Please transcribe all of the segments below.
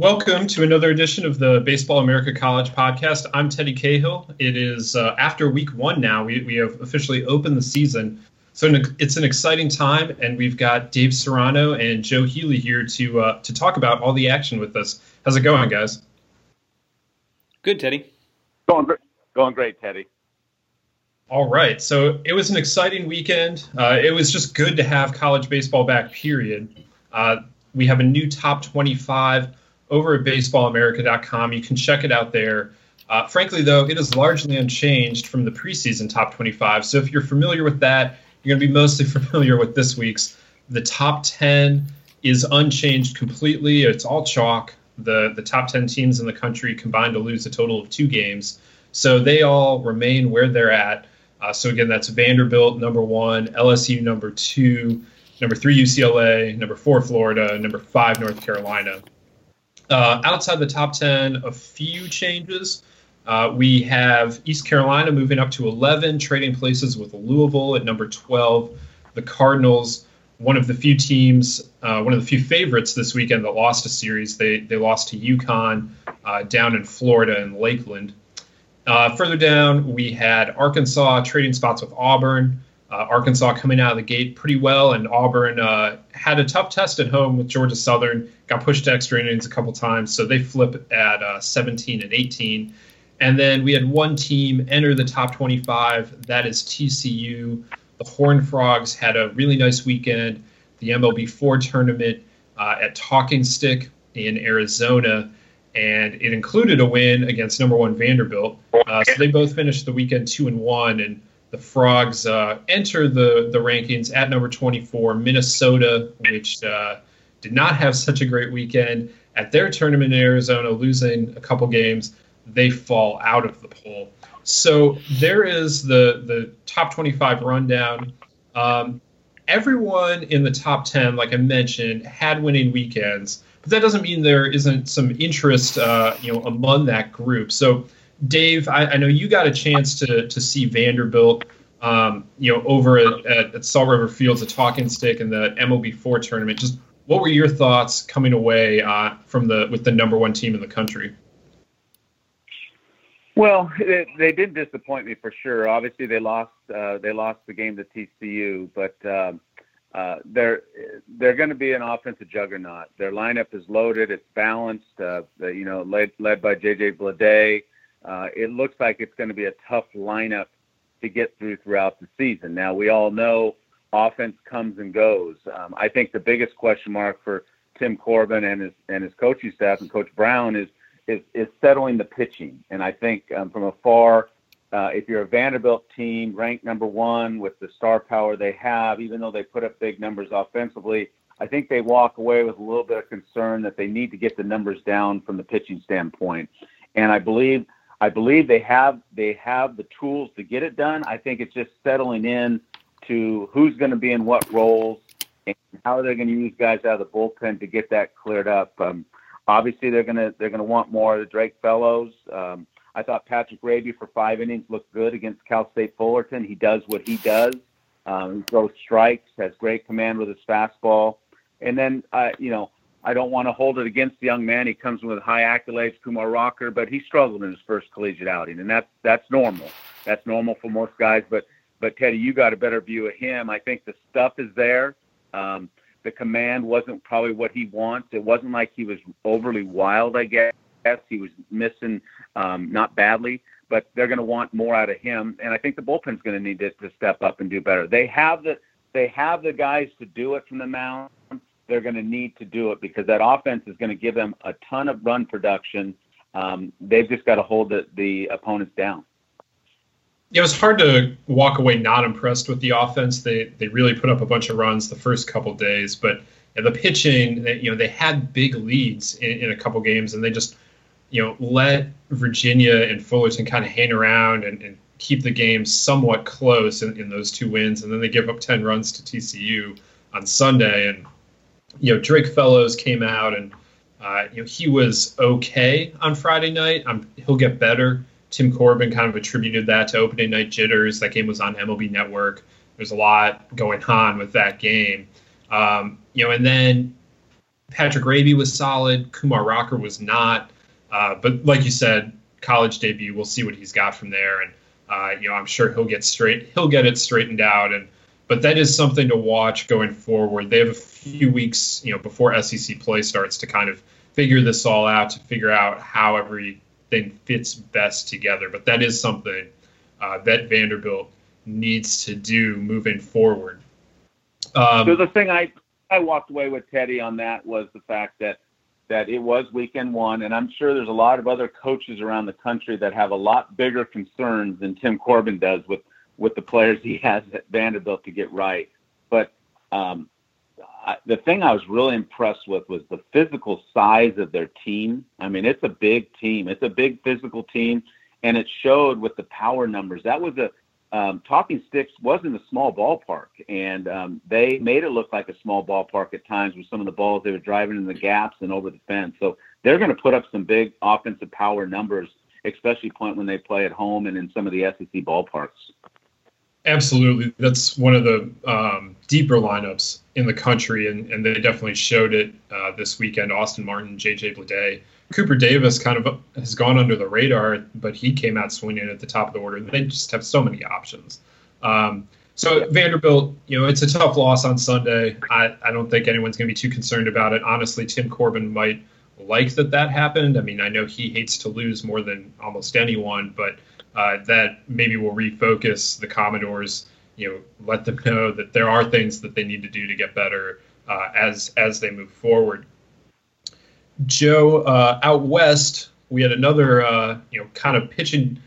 Welcome to another edition of the Baseball America College podcast. I'm Teddy Cahill. It is uh, after week one now. We, we have officially opened the season. So it's an exciting time, and we've got Dave Serrano and Joe Healy here to uh, to talk about all the action with us. How's it going, guys? Good, Teddy. Going, going great, Teddy. All right. So it was an exciting weekend. Uh, it was just good to have college baseball back, period. Uh, we have a new top 25 over at baseballamerica.com. You can check it out there. Uh, frankly, though, it is largely unchanged from the preseason top 25. So if you're familiar with that, you're going to be mostly familiar with this week's. The top 10 is unchanged completely. It's all chalk. The, the top 10 teams in the country combined to lose a total of two games. So they all remain where they're at. Uh, so again, that's Vanderbilt number one, LSU number two, number three UCLA, number four Florida, number five North Carolina. Uh, outside the top 10, a few changes. Uh, we have East Carolina moving up to 11, trading places with Louisville at number 12. The Cardinals, one of the few teams, uh, one of the few favorites this weekend that lost a series. They, they lost to UConn uh, down in Florida in Lakeland. Uh, further down, we had Arkansas trading spots with Auburn. Uh, Arkansas coming out of the gate pretty well, and Auburn uh, had a tough test at home with Georgia Southern. Got pushed to extra innings a couple times, so they flip at uh, 17 and 18. And then we had one team enter the top 25. That is TCU. The Horned Frogs had a really nice weekend. The MLB four tournament uh, at Talking Stick in Arizona, and it included a win against number one Vanderbilt. Uh, so they both finished the weekend two and one, and the Frogs uh, enter the the rankings at number 24. Minnesota, which uh, did not have such a great weekend at their tournament in Arizona, losing a couple games, they fall out of the poll. So there is the the top 25 rundown. Um, everyone in the top 10, like I mentioned, had winning weekends, but that doesn't mean there isn't some interest, uh, you know, among that group. So Dave, I, I, know you got a chance to to see Vanderbilt, um, you know, over at, at, Salt River Fields, a talking stick in the MLB four tournament. Just what were your thoughts coming away uh, from the with the number one team in the country? Well, they, they did disappoint me for sure. Obviously, they lost uh, they lost the game to TCU, but um, uh, they're they're going to be an offensive juggernaut. Their lineup is loaded, it's balanced. Uh, you know, led led by JJ Bleday. Uh, it looks like it's going to be a tough lineup to get through throughout the season. Now, we all know offense comes and goes. Um, I think the biggest question mark for Tim Corbin and his and his coaching staff and Coach Brown is is, is settling the pitching. And I think um, from afar, uh, if you're a Vanderbilt team ranked number one with the star power they have, even though they put up big numbers offensively, I think they walk away with a little bit of concern that they need to get the numbers down from the pitching standpoint. And I believe I believe they have they have the tools to get it done. I think it's just settling in to who's going to be in what roles and how they're going to use guys out of the bullpen to get that cleared up. Um, obviously they're gonna they're gonna want more of the Drake Fellows. Um, I thought Patrick Raby for five innings looked good against Cal State Fullerton. He does what he does. Um, he throws strikes, has great command with his fastball, and then uh, you know I don't want to hold it against the young man. He comes with high accolades, Kumar Rocker, but he struggled in his first collegiate outing, and that's that's normal. That's normal for most guys. But but Teddy, you got a better view of him. I think the stuff is there. Um, the command wasn't probably what he wants. It wasn't like he was overly wild. I guess he was missing um, not badly, but they're going to want more out of him. And I think the bullpen's going to need to, to step up and do better. They have the they have the guys to do it from the mound they're going to need to do it because that offense is going to give them a ton of run production. Um, they've just got to hold the, the opponents down. It was hard to walk away not impressed with the offense. They they really put up a bunch of runs the first couple days, but the pitching, you know, they had big leads in, in a couple games, and they just, you know, let Virginia and Fullerton kind of hang around and, and keep the game somewhat close in, in those two wins, and then they give up ten runs to TCU on Sunday, and you know, Drake Fellows came out and uh, you know he was okay on Friday night. Um, he'll get better. Tim Corbin kind of attributed that to opening night jitters. That game was on MLB Network. There's a lot going on with that game. Um, you know, and then Patrick Raby was solid. Kumar Rocker was not. Uh, but like you said, college debut. We'll see what he's got from there, and uh, you know, I'm sure he'll get straight. He'll get it straightened out, and but that is something to watch going forward. They have a few weeks, you know, before SEC play starts to kind of figure this all out, to figure out how everything fits best together. But that is something uh, that Vanderbilt needs to do moving forward. Um, so the thing I I walked away with Teddy on that was the fact that that it was weekend one, and I'm sure there's a lot of other coaches around the country that have a lot bigger concerns than Tim Corbin does with with the players he has at Vanderbilt to get right. But um, I, the thing I was really impressed with was the physical size of their team. I mean, it's a big team. It's a big physical team, and it showed with the power numbers. That was a um, Talking Sticks wasn't a small ballpark, and um, they made it look like a small ballpark at times with some of the balls they were driving in the gaps and over the fence. So they're going to put up some big offensive power numbers, especially point when they play at home and in some of the SEC ballparks. Absolutely, that's one of the um, deeper lineups in the country, and, and they definitely showed it uh, this weekend. Austin Martin, J.J. Bleday, Cooper Davis kind of has gone under the radar, but he came out swinging at the top of the order. They just have so many options. Um, so Vanderbilt, you know, it's a tough loss on Sunday. I, I don't think anyone's going to be too concerned about it. Honestly, Tim Corbin might like that that happened. I mean, I know he hates to lose more than almost anyone, but uh, that maybe will refocus the Commodores. You know, let them know that there are things that they need to do to get better uh, as as they move forward. Joe, uh, out west, we had another uh, you know kind of pitching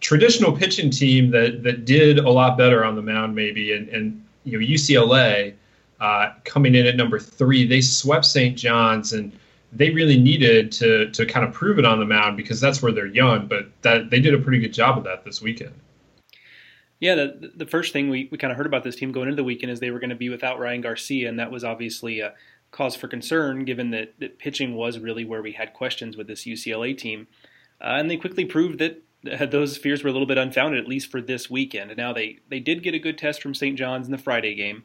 traditional pitching team that that did a lot better on the mound, maybe, and and you know UCLA uh, coming in at number three, they swept St. John's and they really needed to to kind of prove it on the mound because that's where they're young. But that they did a pretty good job of that this weekend. Yeah, the, the first thing we, we kind of heard about this team going into the weekend is they were going to be without Ryan Garcia, and that was obviously a cause for concern given that, that pitching was really where we had questions with this UCLA team. Uh, and they quickly proved that those fears were a little bit unfounded, at least for this weekend. Now they, they did get a good test from St. John's in the Friday game,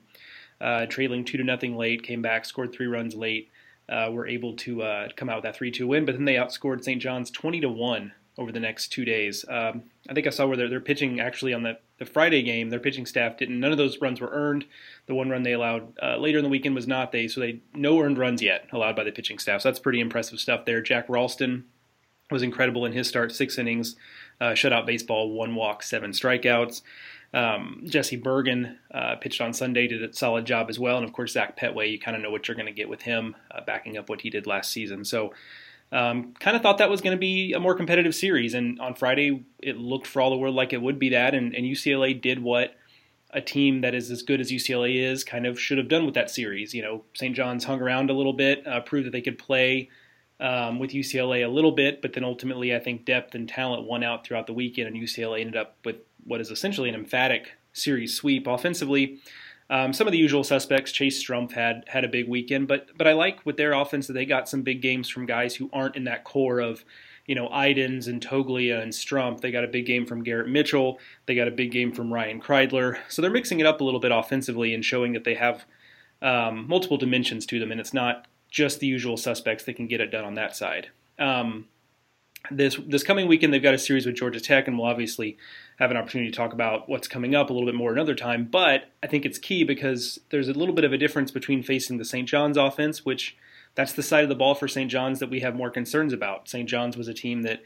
uh, trailing two to nothing late, came back, scored three runs late uh, were able to uh, come out with that 3-2 win. But then they outscored St. John's 20 to one over the next two days. Um, I think I saw where they're, they're pitching actually on the, the Friday game. Their pitching staff didn't. None of those runs were earned. The one run they allowed uh, later in the weekend was not. They so they no earned runs yet allowed by the pitching staff. So that's pretty impressive stuff there. Jack Ralston was incredible in his start, six innings, uh, shutout baseball, one walk, seven strikeouts. Um, Jesse Bergin uh, pitched on Sunday, did a solid job as well. And of course, Zach Pettway, you kind of know what you're going to get with him, uh, backing up what he did last season. So, um, kind of thought that was going to be a more competitive series. And on Friday, it looked for all the world like it would be that. And, and UCLA did what a team that is as good as UCLA is kind of should have done with that series. You know, St. John's hung around a little bit, uh, proved that they could play. Um, with UCLA a little bit, but then ultimately I think depth and talent won out throughout the weekend, and UCLA ended up with what is essentially an emphatic series sweep. Offensively, Um, some of the usual suspects, Chase Strumpf had had a big weekend, but but I like with their offense that they got some big games from guys who aren't in that core of you know, Ydens and Toglia and Strumpf. They got a big game from Garrett Mitchell. They got a big game from Ryan Kreidler. So they're mixing it up a little bit offensively and showing that they have um, multiple dimensions to them, and it's not just the usual suspects that can get it done on that side. Um, this this coming weekend, they've got a series with Georgia Tech, and we'll obviously have an opportunity to talk about what's coming up a little bit more another time. But I think it's key because there's a little bit of a difference between facing the St. John's offense, which that's the side of the ball for St. John's that we have more concerns about. St. John's was a team that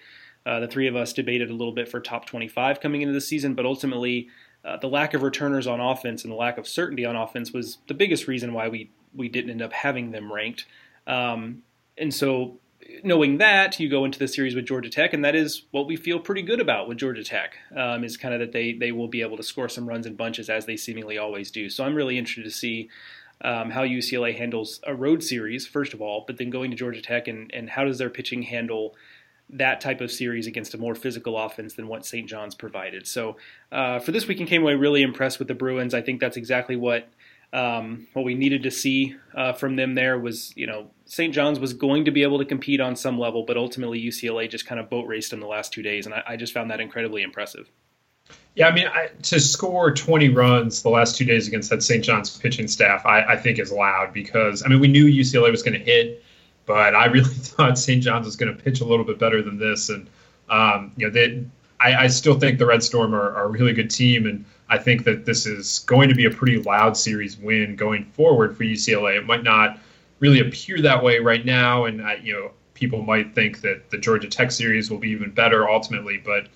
uh, the three of us debated a little bit for top 25 coming into the season, but ultimately uh, the lack of returners on offense and the lack of certainty on offense was the biggest reason why we we didn't end up having them ranked. Um, and so, knowing that, you go into the series with Georgia Tech, and that is what we feel pretty good about with Georgia Tech. Um, is kind of that they they will be able to score some runs in bunches as they seemingly always do. So I'm really interested to see um, how UCLA handles a road series, first of all, but then going to Georgia Tech and, and how does their pitching handle that type of series against a more physical offense than what St. John's provided. So uh, for this weekend, came away really impressed with the Bruins. I think that's exactly what um, what we needed to see uh, from them. There was, you know, St. John's was going to be able to compete on some level, but ultimately UCLA just kind of boat raced them the last two days, and I, I just found that incredibly impressive. Yeah, I mean, I, to score 20 runs the last two days against that St. John's pitching staff, I, I think is loud because, I mean, we knew UCLA was going to hit, but I really thought St. John's was going to pitch a little bit better than this. And, um, you know, they, I, I, still think the Red Storm are, are, a really good team. And I think that this is going to be a pretty loud series win going forward for UCLA. It might not really appear that way right now. And, I, you know, people might think that the Georgia Tech series will be even better ultimately. But,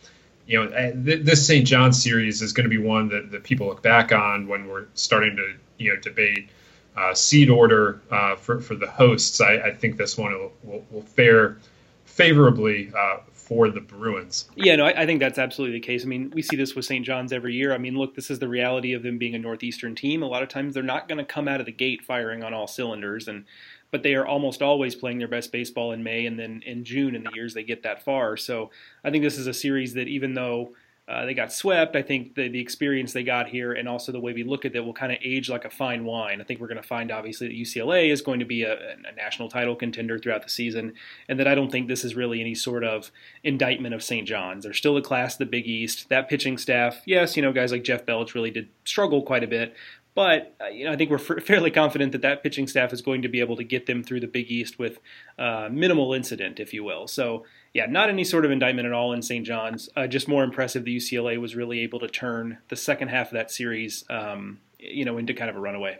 you know, uh, this St. John series is going to be one that, that people look back on when we're starting to, you know, debate uh, seed order uh, for, for the hosts. I, I think this one will, will, will fare favorably uh, for the Bruins. Yeah, no, I, I, think that's absolutely the case. I mean, we see this with St. John's every year. I mean, look, this is the reality of them being a Northeastern team. A lot of times they're not going to come out of the gate firing on all cylinders. And but they are almost always playing their best baseball in May and then in June in the years they get that far. So I think this is a series that even though uh, they got swept, I think the, the experience they got here and also the way we look at it will kind of age like a fine wine. I think we're going to find obviously that UCLA is going to be a, a national title contender throughout the season, and that I don't think this is really any sort of indictment of St. John's. They're still a class the Big East. That pitching staff, yes, you know, guys like Jeff Belge really did struggle quite a bit, but uh, you know, I think we're fairly confident that that pitching staff is going to be able to get them through the Big East with uh, minimal incident, if you will. So, yeah, not any sort of indictment at all in St. John's. Uh, just more impressive. The UCLA was really able to turn the second half of that series, um, you know, into kind of a runaway.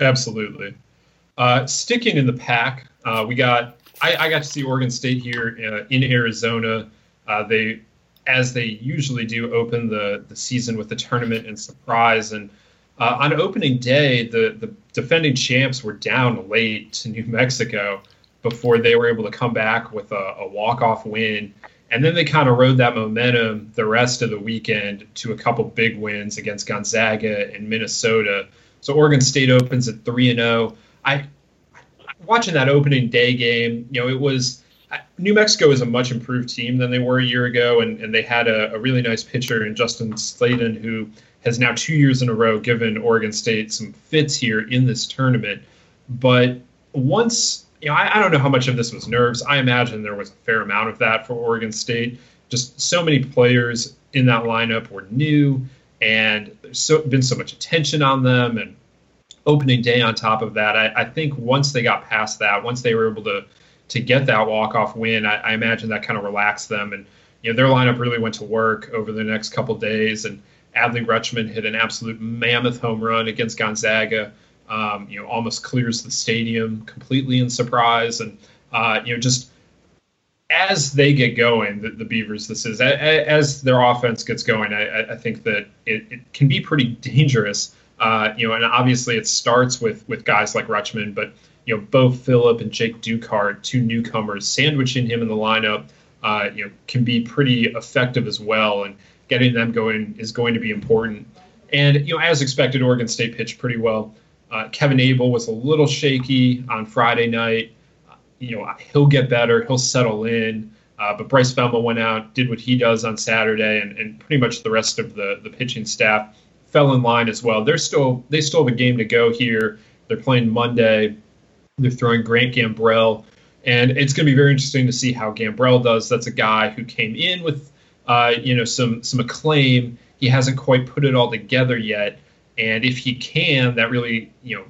Absolutely. Uh, sticking in the pack, uh, we got. I, I, got to see Oregon State here uh, in Arizona. they, as they usually do, open the the season with the tournament and surprise and uh, on opening day, the, the defending champs were down late to New Mexico before they were able to come back with a, a walk off win. And then they kind of rode that momentum the rest of the weekend to a couple big wins against Gonzaga and Minnesota. So Oregon State opens at 3 and 0. I watching that opening day game, you know, it was New Mexico is a much improved team than they were a year ago, and, and they had a, a really nice pitcher in Justin Slaten who has now two years in a row given Oregon State some fits here in this tournament. But once, you know, I, I, don't know how much of this was nerves. I imagine there was a fair amount of that for Oregon State. Just so many players in that lineup were new, and there's so, been so much attention on them. And opening day on top of that, I, I think once they got past that, once they were able to to get that walk off win, I, I imagine that kind of relaxed them. And you know, their lineup really went to work over the next couple days and Adley Rutschman hit an absolute mammoth home run against Gonzaga. Um, you know, almost clears the stadium completely in surprise, and uh, you know, just as they get going, the, the Beavers, this is as their offense gets going. I, I think that it, it, can be pretty dangerous. Uh, you know, and obviously it starts with with guys like Rutschman, but you know, Beau Philip and Jake Dukart, two newcomers, sandwiching him in the lineup, uh, you know, can be pretty effective as well. And getting them going is going to be important. And you know, as expected, Oregon State pitched pretty well. Uh, Kevin Abel was a little shaky on Friday night. Uh, you know, he'll get better. He'll settle in. Uh, but Bryce Fehmel went out, did what he does on Saturday, and, and pretty much the rest of the, the pitching staff fell in line as well. They're still they still have a game to go here. They're playing Monday. They're throwing Grant Gambrell, and it's going to be very interesting to see how Gambrell does. That's a guy who came in with uh, you know some some acclaim. He hasn't quite put it all together yet, and if he can, that really you know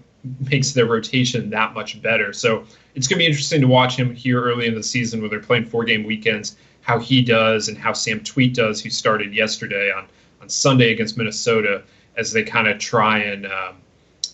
makes their rotation that much better. So it's going to be interesting to watch him here early in the season where they're playing four game weekends, how he does and how Sam Tweedt does, who started yesterday on, on Sunday against Minnesota, as they kind of try and, um,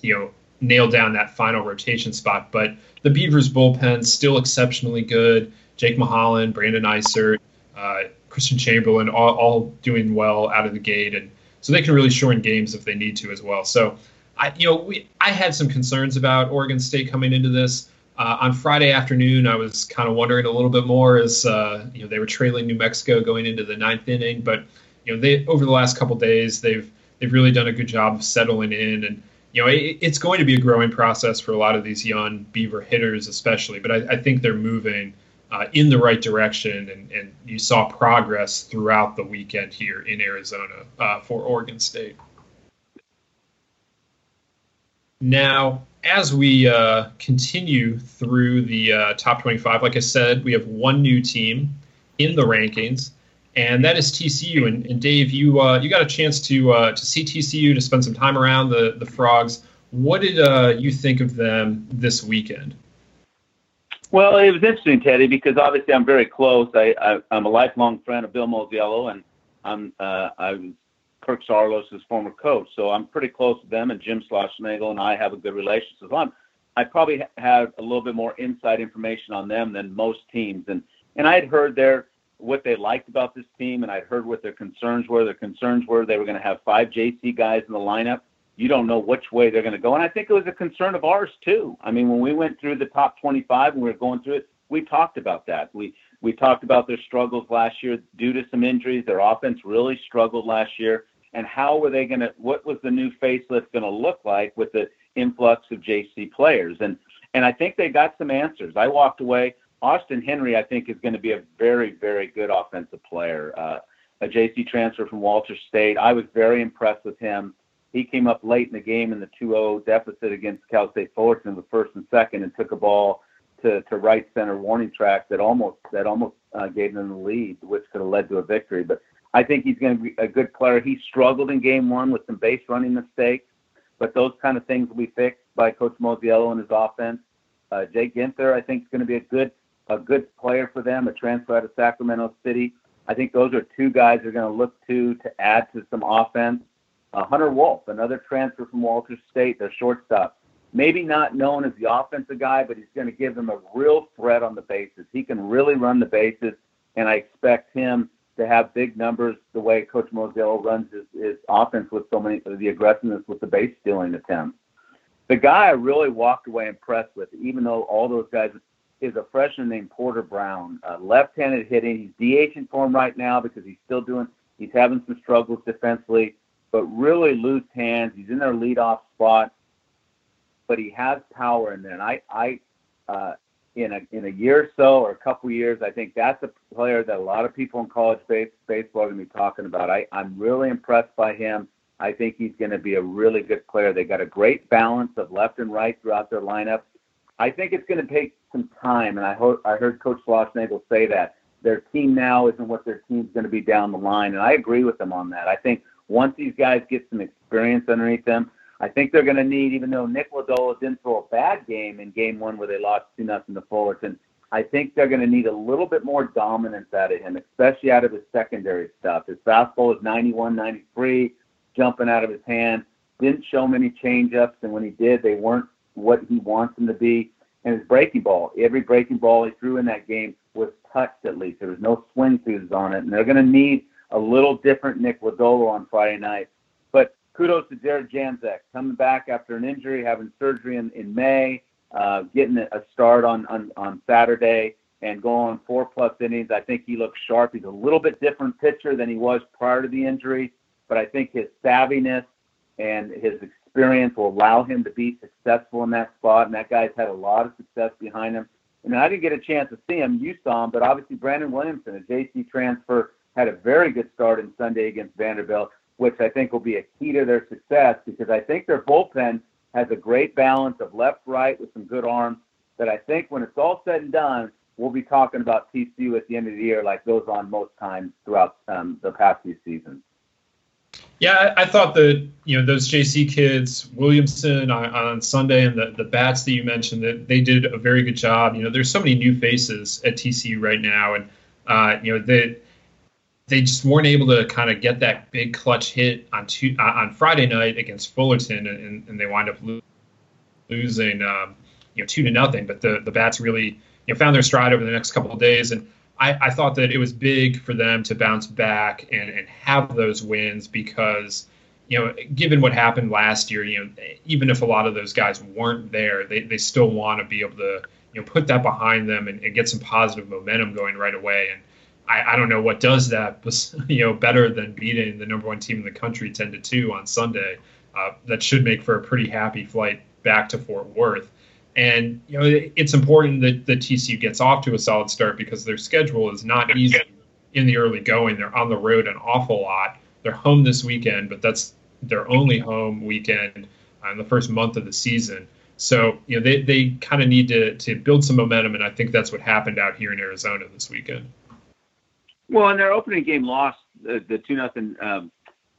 you know, nail down that final rotation spot. But the Beavers bullpen still exceptionally good. Jake Mulholland, Brandon Eisert, uh, Christian Chamberlain, all, all doing well out of the gate. And so they can really shorten games if they need to as well. So I, you know, we, I had some concerns about Oregon State coming into this. Uh, on Friday afternoon, I was kind of wondering a little bit more as uh, you know they were trailing New Mexico going into the ninth inning, but you know they over the last couple days they've they've really done a good job of settling in, and you know it, it's going to be a growing process for a lot of these young Beaver hitters, especially. But I, I think they're moving uh, in the right direction, and, and you saw progress throughout the weekend here in Arizona uh, for Oregon State. Now, as we uh, continue through the uh, top 25, like I said, we have one new team in the rankings, and that is TCU. And, and Dave, you uh, you got a chance to uh, to see TCU to spend some time around the the Frogs. What did you think of them this weekend? Well, it was interesting, Teddy, because obviously I'm very close. I, I am a lifelong friend of Bill Mosiello, and I'm uh, I was Kirk Saarloos' former coach. So I'm pretty close to them, and Jim Schlossnagle and I have a good relationship. So I'm, I probably have a little bit more inside information on them than most teams. And and I had heard their what they liked about this team, and I'd heard what their concerns were. Their concerns were they were going to have five JC guys in the lineup. You don't know which way they're going to go, and I think it was a concern of ours too. I mean, when we went through the top 25 and we were going through it, we talked about that. We we talked about their struggles last year due to some injuries. Their offense really struggled last year and how were they going to what was the new facelift going to look like with the influx of JC players and and I think they got some answers. I walked away. Austin Henry, I think, is going to be a very, very good offensive player. Uh, a JC transfer from Walters State. I was very impressed with him. He came up late in the game in the 2-0 deficit against Cal State Fullerton, in the first and second, and took a ball to, to right center warning track that almost that almost uh, gave them the lead, which could have led to a victory. But I think he's going to be a good player. He struggled in game one with some base running mistakes, but those kind of things will be fixed by Coach Mosiello and his offense. Uh, Jake Guenther, I think, is going to be a good a good player for them, a transfer out of Sacramento City. I think those are two guys they're going to look to to add to some offense. Uh, Hunter Wolfe, another transfer from Walters State, their shortstop. Maybe not known as the offensive guy, but he's going to give them a real threat on the bases. He can really run the bases, and I expect him to have big numbers the way Coach Mosiello runs his, his offense with so many the aggressiveness with the base stealing attempts. The guy I really walked away impressed with, even though all those guys, is a freshman named Porter Brown, left-handed hitting. He's DHing for him right now because he's still doing. He's having some struggles defensively, but really loose hands. He's in their leadoff spot, but he has power in there. And I, I, uh, in a in a year or so or a couple years, I think that's a player that a lot of people in college base, baseball are going to be talking about. I, I'm really impressed by him. I think he's going to be a really good player. They got a great balance of left and right throughout their lineup. I think it's going to take some time, and I, ho- I heard Coach Schlossnagle say that their team now isn't what their team's going to be down the line, and I agree with them on that. I think once these guys get some experience underneath them, I think they're going to need, even though Nick Lodolo didn't throw a bad game in game one where they lost 2 nothing to Fullerton, I think they're going to need a little bit more dominance out of him, especially out of his secondary stuff. His fastball is 91, 93, jumping out of his hand. Didn't show many changeups, and when he did, they weren't what he wants them to be. And his breaking ball, every breaking ball he threw in that game was touched at least. There was no swing throughs on it, and they're going to need a little different Nick Lodolo on Friday night But kudos to Jared Janczak coming back after an injury, having surgery in, in May, uh, getting a start on, on, on Saturday and going four plus innings. I think he looks sharp. He's a little bit different pitcher than he was prior to the injury, but I think his savviness and his experience will allow him to be successful in that spot. And that guy's had a lot of success behind him. And I didn't get a chance to see him. You saw him, but obviously Brandon Williamson, a JC transfer, had a very good start in Sunday against Vanderbilt which I think will be a key to their success because I think their bullpen has a great balance of left, right with some good arms. That I think when it's all said and done, we'll be talking about TCU at the end of the year, like goes on most times throughout um, the past few seasons. Yeah, I, thought that you know those JC kids, Williamson on, Sunday, and the the bats that you mentioned, that they did a very good job. You know, there's so many new faces at TCU right now, and uh, you know they they just weren't able to kind of get that big clutch hit on two, uh, on Friday night against Fullerton, and, and they wind up lo- losing um, you know two to nothing. But the the bats really you know found their stride over the next couple of days, and I, I thought that it was big for them to bounce back and, and have those wins because you know, given what happened last year, you know, even if a lot of those guys weren't there, they, they still want to be able to, you know, put that behind them and, and get some positive momentum going right away. And I, I don't know what does that, you know, better than beating the number one team in the country ten to two on Sunday. Uh, that should make for a pretty happy flight back to Fort Worth. And you know, it's important that the TCU gets off to a solid start because their schedule is not easy in the early going. They're on the road an awful lot. They're home this weekend, but that's their only home weekend in the first month of the season. So you know, they, they kind of need to to build some momentum, and I think that's what happened out here in Arizona this weekend. Well, in their opening game loss, the, the two nothing um,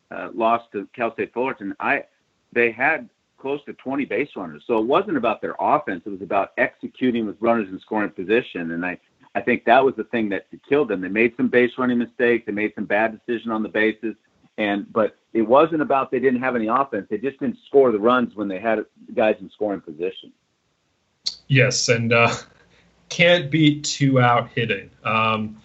uh, loss to Cal State Fullerton, I they had close to 20 base runners. So it wasn't about their offense; it was about executing with runners in scoring position. And I I think that was the thing that killed them. They made some base running mistakes. They made some bad decision on the bases. And but it wasn't about they didn't have any offense. They just didn't score the runs when they had guys in scoring position. Yes, and uh, can't beat two out hitting. Um,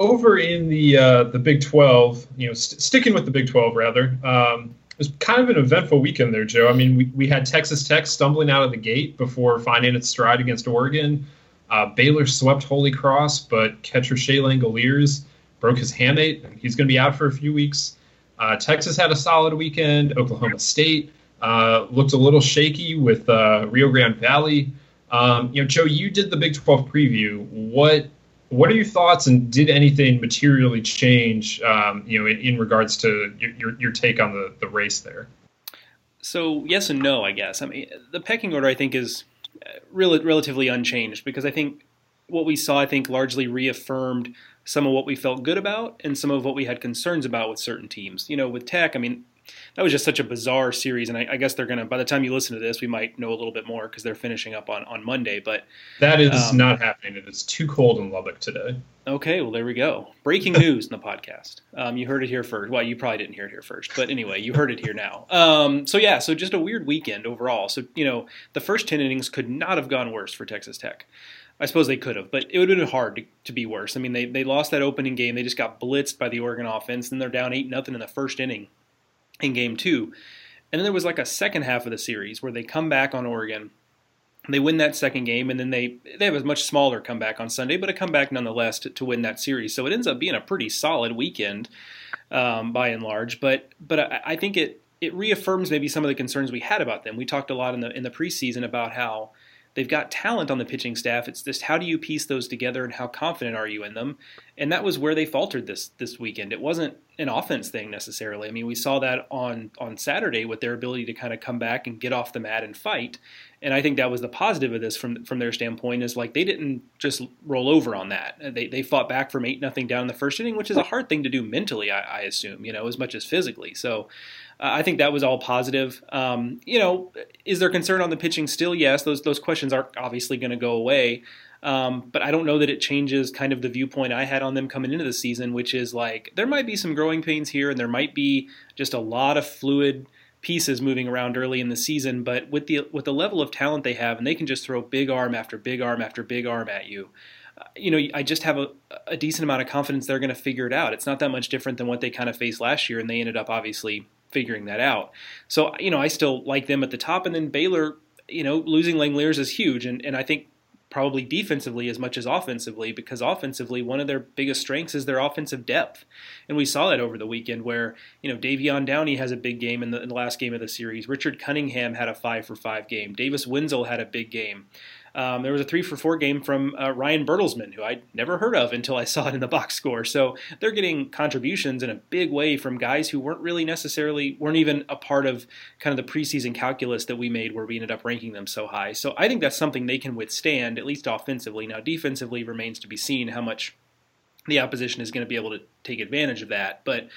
over in the uh, the Big 12, you know, st- sticking with the Big 12 rather, um, it was kind of an eventful weekend there, Joe. I mean, we, we had Texas Tech stumbling out of the gate before finding its stride against Oregon. Uh, Baylor swept Holy Cross, but catcher Shea Langeliers broke his hamate. He's going to be out for a few weeks. Uh, Texas had a solid weekend. Oklahoma State uh, looked a little shaky with uh, Rio Grande Valley. Um, you know, Joe, you did the Big 12 preview. What what are your thoughts, and did anything materially change, um, you know, in, in, regards to your, your take on the, the race there? So yes and no, I guess. I mean, the pecking order I think is uh, rel- relatively unchanged because I think what we saw, I think, largely reaffirmed some of what we felt good about and some of what we had concerns about with certain teams. You know, with Tech, I mean, that was just such a bizarre series, and I, I guess they're gonna. By the time you listen to this, we might know a little bit more because they're finishing up on on Monday. But that is um, not happening. It is too cold in Lubbock today. Okay, well there we go. Breaking news in the podcast. Um, you heard it here first. Well, you probably didn't hear it here first, but anyway, you heard it here now. Um, so yeah, so just a weird weekend overall. So you know, the first ten innings could not have gone worse for Texas Tech. I suppose they could have, but it would have been hard to, to, be worse. I mean, they, they lost that opening game. They just got blitzed by the Oregon offense. Then they're down eight nothing in the first inning in game two. And then there was like a second half of the series where they come back on Oregon. They win that second game, and then they they have a much smaller comeback on Sunday, but a comeback nonetheless to, to win that series. So it ends up being a pretty solid weekend um, by and large. But but I, I think it it reaffirms maybe some of the concerns we had about them. We talked a lot in the in the preseason about how They've got talent on the pitching staff. It's just how do you piece those together and how confident are you in them? And that was where they faltered this this weekend. It wasn't an offense thing necessarily. I mean, we saw that on on Saturday with their ability to kind of come back and get off the mat and fight. And I think that was the positive of this from from their standpoint is like they didn't just roll over on that. They they fought back from eight nothing down in the first inning, which is a hard thing to do mentally, I, I assume, you know, as much as physically. So I think that was all positive. Um, you know, is there concern on the pitching still? Yes, those those questions are obviously going to go away. Um, but I don't know that it changes kind of the viewpoint I had on them coming into the season, which is like there might be some growing pains here, and there might be just a lot of fluid pieces moving around early in the season. But with the with the level of talent they have, and they can just throw big arm after big arm after big arm at you. Uh, you know, I just have a, a decent amount of confidence they're going to figure it out. It's not that much different than what they kind of faced last year, and they ended up obviously figuring that out. So, you know, I still like them at the top. And then Baylor, you know, losing Langeliers is huge. And, and I think probably defensively as much as offensively because offensively one of their biggest strengths is their offensive depth and we saw that over the weekend where you know Davion Downey has a big game in the, in the last game of the series Richard Cunningham had a five for five game Davis Wenzel had a big game Um, there was a three for four game from uh, Ryan Bertelsmann, who I'd never heard of until I saw it in the box score. So they're getting contributions in a big way from guys who weren't really necessarily weren't even a part of kind of the preseason calculus that we made, where we ended up ranking them so high. So I think that's something they can withstand, at least offensively. Now defensively remains to be seen how much the opposition is going to be able to take advantage of that, but.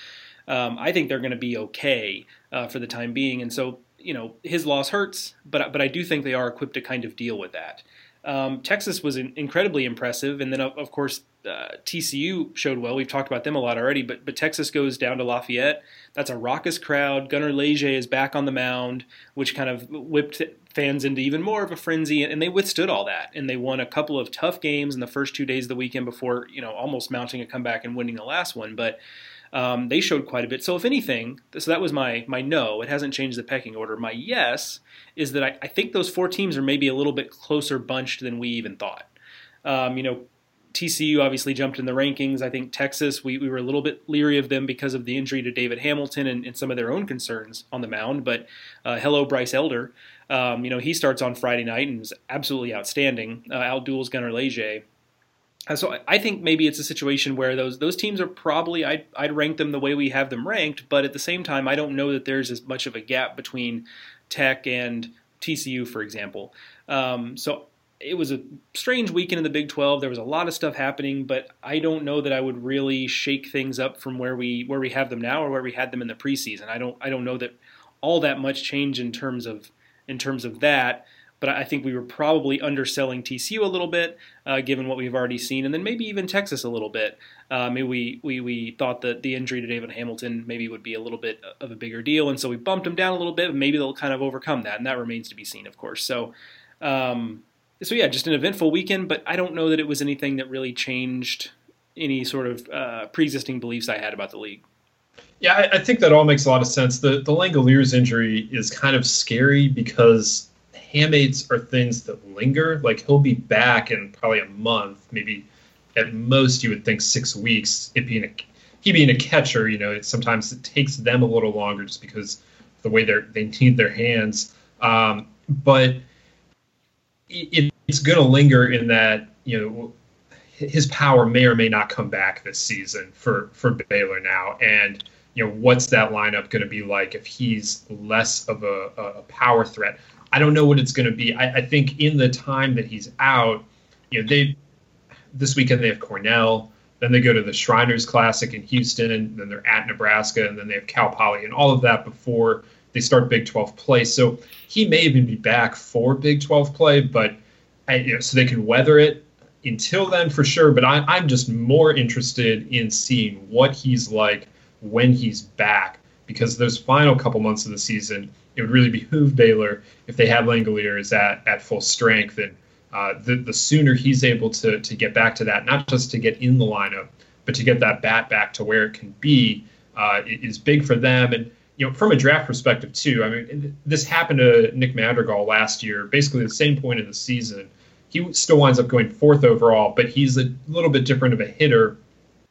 Um, I think they're going to be okay uh, for the time being, and so you know his loss hurts, but but I do think they are equipped to kind of deal with that. Um, Texas was incredibly impressive, and then of course uh, TCU showed well. We've talked about them a lot already, but but Texas goes down to Lafayette. That's a raucous crowd. Gunner Leger is back on the mound, which kind of whipped fans into even more of a frenzy, and they withstood all that. And they won a couple of tough games in the first two days of the weekend before you know almost mounting a comeback and winning the last one, but um, they showed quite a bit. So if anything, so that was my my no. It hasn't changed the pecking order. My yes is that I, I think those four teams are maybe a little bit closer bunched than we even thought. Um, you know, TCU obviously jumped in the rankings. I think Texas, we, we were a little bit leery of them because of the injury to David Hamilton and, and some of their own concerns on the mound. But uh, hello, Bryce Elder. Um, you know, he starts on Friday night and is absolutely outstanding. Uh, outduels Gunner Leger. Uh, so I think maybe it's a situation where those those teams are probably I'd, I'd rank them the way we have them ranked, but at the same time I don't know that there's as much of a gap between Tech and TCU, for example. Um, so it was a strange weekend in the Big 12. There was a lot of stuff happening, but I don't know that I would really shake things up from where we where we have them now or where we had them in the preseason. I don't I don't know that all that much change in terms of in terms of that but I think we were probably underselling TCU a little bit, uh, given what we've already seen, and then maybe even Texas a little bit. Uh, maybe we, we, we thought that the injury to David Hamilton maybe would be a little bit of a bigger deal, and so we bumped him down a little bit. Maybe they'll kind of overcome that, and that remains to be seen, of course. So, um, so yeah, just an eventful weekend, but I don't know that it was anything that really changed any sort of uh, pre-existing beliefs I had about the league. Yeah, I, I, think that all makes a lot of sense. The the Langeliers injury is kind of scary because hamates are things that linger. Like he'll be back in probably a month, maybe at most you would think six weeks. It being a he being a catcher, you know, it, sometimes it takes them a little longer just because the way they're they need their hands. Um, but it, it's going to linger in that you know his power may or may not come back this season for for Baylor now, and you know what's that lineup going to be like if he's less of a, a power threat. I don't know what it's going to be. I, I, think in the time that he's out, you know, they this weekend they have Cornell, then they go to the Shriners Classic in Houston, and then they're at Nebraska, and then they have Cal Poly, and all of that before they start Big 12 play. So he may even be back for Big 12 play, but I, you know, so they can weather it until then for sure. But I, I'm just more interested in seeing what he's like when he's back because those final couple months of the season it would really behoove Baylor if they had Langeliers at, at full strength. And uh, the, the sooner he's able to, to get back to that, not just to get in the lineup, but to get that bat back to where it can be, uh, is big for them. And, you know, from a draft perspective, too, I mean, this happened to Nick Madrigal last year, basically the same point in the season. He still winds up going fourth overall, but he's a little bit different of a hitter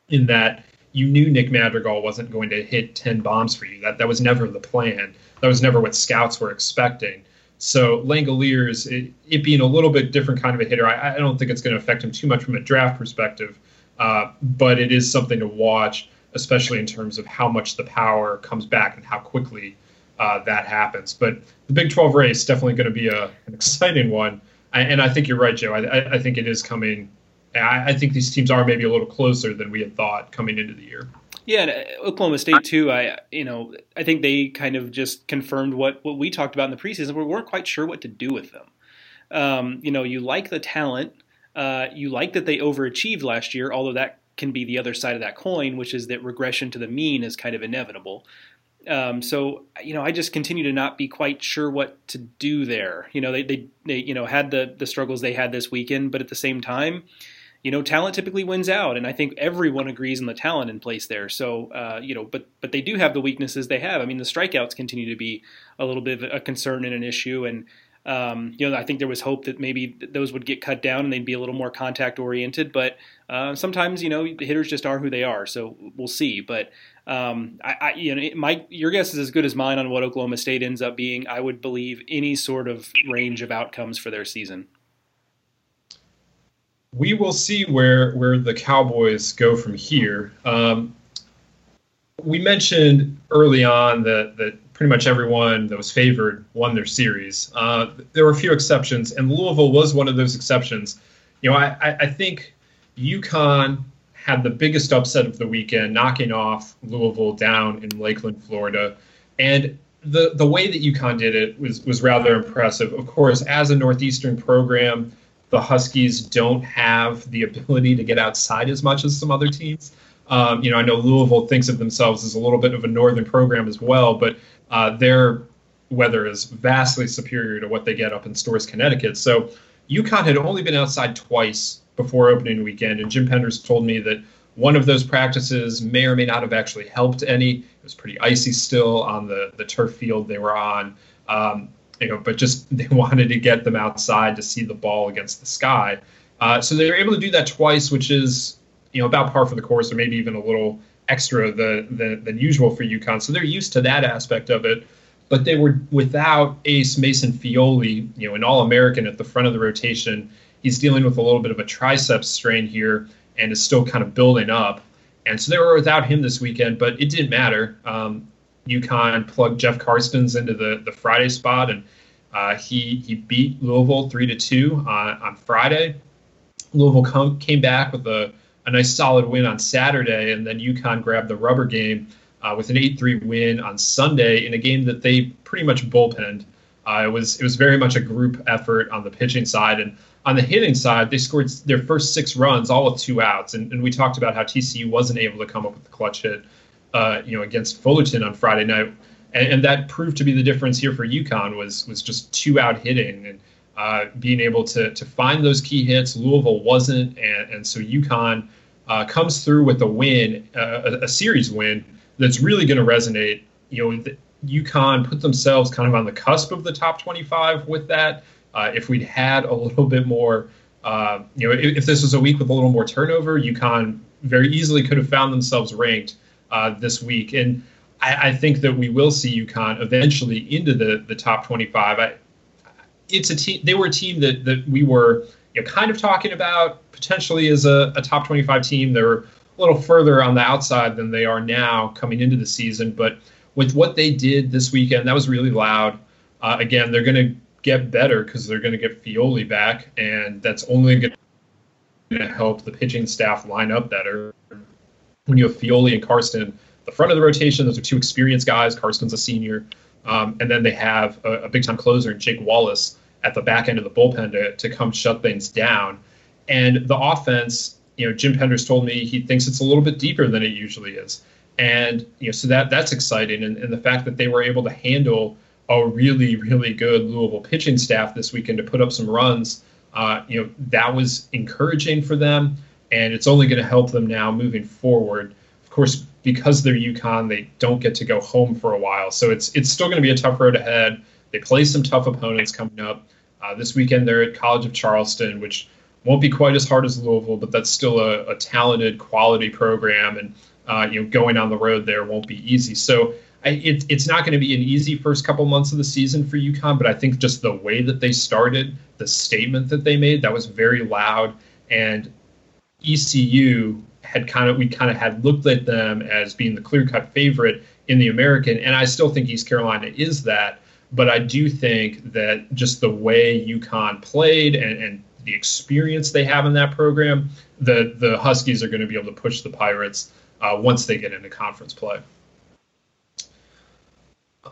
in that you knew Nick Madrigal wasn't going to hit 10 bombs for you. That that was never the plan. That was never what scouts were expecting. So Langeliers, it, it being a little bit different kind of a hitter, I, I don't think it's going to affect him too much from a draft perspective. Uh, but it is something to watch, especially in terms of how much the power comes back and how quickly uh, that happens. But the Big 12 race definitely going to be a, an exciting one. and I think you're right, Joe. I, I think it is coming I, I think these teams are maybe a little closer than we had thought coming into the year. Yeah, and uh, Oklahoma State too. I you know I think they kind of just confirmed what what we talked about in the preseason. We weren't quite sure what to do with them. Um, you know, you like the talent. Uh, you like that they overachieved last year, although that can be the other side of that coin, which is that regression to the mean is kind of inevitable. Um, so you know, I just continue to not be quite sure what to do there. You know, they they, they you know had the the struggles they had this weekend, but at the same time you know, talent typically wins out, and I think everyone agrees on the talent in place there. So, uh, you know, but but they do have the weaknesses they have. I mean, the strikeouts continue to be a little bit of a concern and an issue, and um, you know, I think there was hope that maybe those would get cut down and they'd be a little more contact oriented. But uh, sometimes, you know, the hitters just are who they are. So we'll see. But um, I, I, you know, my your guess is as good as mine on what Oklahoma State ends up being. I would believe any sort of range of outcomes for their season. We will see where where the Cowboys go from here. Um, we mentioned early on that that pretty much everyone that was favored won their series. Uh, there were a few exceptions, and Louisville was one of those exceptions. You know, I, I, think UConn had the biggest upset of the weekend, knocking off Louisville down in Lakeland, Florida, and the the way that UConn did it was was rather impressive. Of course, as a Northeastern program, the Huskies don't have the ability to get outside as much as some other teams. Um, you know, I know Louisville thinks of themselves as a little bit of a northern program as well, but uh, their weather is vastly superior to what they get up in Storrs, Connecticut. So UConn had only been outside twice before opening weekend, and Jim Penders told me that one of those practices may or may not have actually helped any. It was pretty icy still on the the turf field they were on. Um, you know, but just they wanted to get them outside to see the ball against the sky. Uh, so they were able to do that twice, which is you know about par for the course, or maybe even a little extra the, the, than usual for UConn. So they're used to that aspect of it. But they were without Ace Mason Feole, you know, an All-American at the front of the rotation. He's dealing with a little bit of a triceps strain here and is still kind of building up. And so they were without him this weekend, but it didn't matter. Um, UConn plugged Jeff Karstens into the, the Friday spot, and uh, he he beat Louisville three to two on, on Friday. Louisville come, came back with a a nice solid win on Saturday, and then UConn grabbed the rubber game uh, with an 8-3 win on Sunday in a game that they pretty much bullpenned. Uh, it was it was very much a group effort on the pitching side, and on the hitting side, they scored their first six runs, all with two outs. And, and we talked about how TCU wasn't able to come up with the clutch hit, uh, you know, against Fullerton on Friday night, and, and, that proved to be the difference here for UConn was was just two out hitting and uh, being able to to find those key hits. Louisville wasn't, and, and so UConn uh, comes through with a win, uh, a, a, series win that's really going to resonate. You know, the, UConn put themselves kind of on the cusp of the top 25 with that. Uh, if we'd had a little bit more, uh, you know, if, if, this was a week with a little more turnover, UConn very easily could have found themselves ranked uh, this week. And I, I, think that we will see UConn eventually into the the top 25. I, it's a team. They were a team that that we were you know kind of talking about potentially as a, a top 25 team. They're a little further on the outside than they are now coming into the season, but with what they did this weekend, that was really loud. Uh, again, they're going to get better because they're going to get Feole back, and that's only going to help the pitching staff line up better. When you have Feole and Karsten, the front of the rotation, those are two experienced guys. Karsten's a senior. Um, and then they have a, a big time closer, Jake Wallace, at the back end of the bullpen to, to come shut things down. And the offense, you know, Jim Penders told me he thinks it's a little bit deeper than it usually is. And, you know, so that that's exciting. And, and the fact that they were able to handle a really, really good Louisville pitching staff this weekend to put up some runs, uh, you know, that was encouraging for them. And it's only going to help them now moving forward. Of course, because they're UConn, they don't get to go home for a while. So it's it's still going to be a tough road ahead. They play some tough opponents coming up. Uh, this weekend they're at College of Charleston, which won't be quite as hard as Louisville, but that's still a, a talented, quality program, and uh, you know going on the road there won't be easy. So I, it, it's not going to be an easy first couple months of the season for UConn, but I think just the way that they started, the statement that they made, that was very loud, and ECU had kind of we kind of had looked at them as being the clear-cut favorite in the American, and I still think East Carolina is that. But I do think that just the way UConn played and, and the experience they have in that program, the the Huskies are going to be able to push the Pirates uh, once they get into conference play.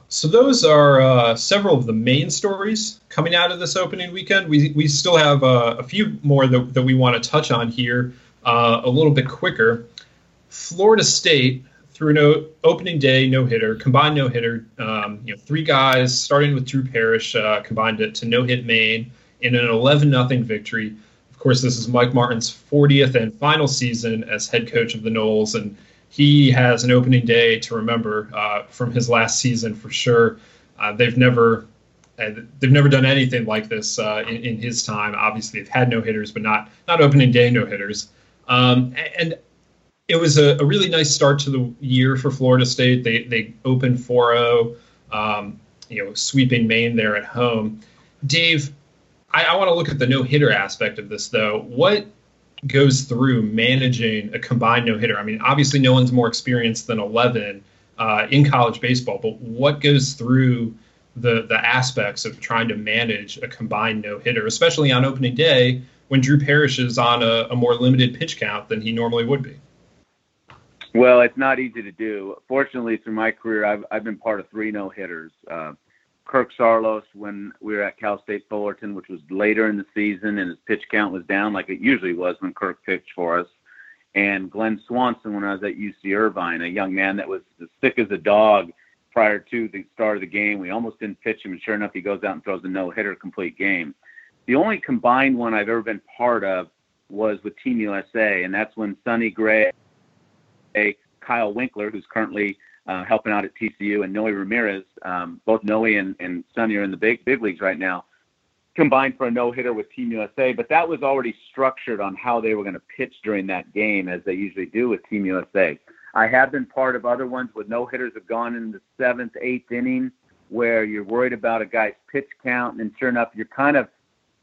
So those are uh, several of the main stories coming out of this opening weekend. We we still have uh, a few more that, that we want to touch on here uh, a little bit quicker. Florida State through an opening day no hitter, combined no hitter. Um, you know, three guys starting with Drew Parrish uh, combined it to no hit Maine in an 11 nothing victory. Of course, this is Mike Martin's 40th and final season as head coach of the Noles, and he has an opening day to remember uh, from his last season for sure. Uh, they've never uh, they've never done anything like this uh, in, in, his time. Obviously, they've had no hitters, but not not opening day no hitters. Um, and it was a, a, really nice start to the year for Florida State. They they opened 4-0, um, you know, sweeping Maine there at home. Dave, I, I want to look at the no hitter aspect of this though. What goes through managing a combined no hitter? I mean, obviously, no one's more experienced than 11 uh, in college baseball, but what goes through the the aspects of trying to manage a combined no hitter, especially on opening day when Drew Parrish is on a, a more limited pitch count than he normally would be? Well, it's not easy to do. Fortunately, through my career, I've I've been part of three no hitters. Uh, Kirk Saarloos when we were at Cal State Fullerton, which was later in the season, and his pitch count was down like it usually was when Kirk pitched for us. And Glenn Swanson when I was at UC Irvine, a young man that was as sick as a dog prior to the start of the game. We almost didn't pitch him, and sure enough, he goes out and throws a no hitter complete game. The only combined one I've ever been part of was with Team USA, and that's when Sonny Gray, a Kyle Winkler, who's currently uh, helping out at TCU, and Noe Ramirez, um, both Noe and, and Sonny are in the big big leagues right now, combined for a no hitter with Team USA. But that was already structured on how they were going to pitch during that game, as they usually do with Team USA. I have been part of other ones with no hitters have gone in the seventh, eighth inning, where you're worried about a guy's pitch count, and sure enough, you're kind of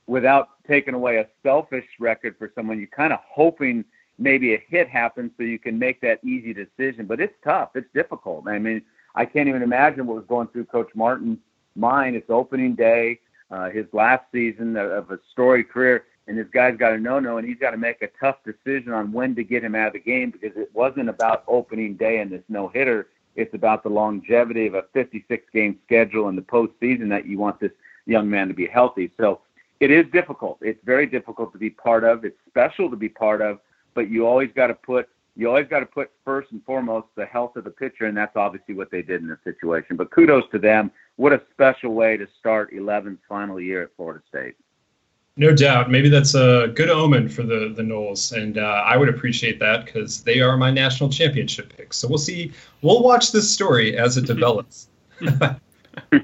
without taking away a selfish record for someone, you're kind of hoping maybe a hit happens so you can make that easy decision. But it's tough. It's difficult. I mean, I can't even imagine what was going through Coach Martin's mind. It's opening day, uh, his last season of a storied career, and this guy's got a no-no, and he's got to make a tough decision on when to get him out of the game because it wasn't about opening day and this no-hitter. It's about the longevity of a 56-game schedule and the postseason that you want this young man to be healthy. So it is difficult. It's very difficult to be part of. It's special to be part of, but you always got to put you always got to put first and foremost the health of the pitcher, and that's obviously what they did in this situation. But kudos to them. What a special way to start 11's final year at Florida State. No doubt. Maybe that's a good omen for the the Noles, and uh, I would appreciate that because they are my national championship picks. So we'll see. We'll watch this story as it develops.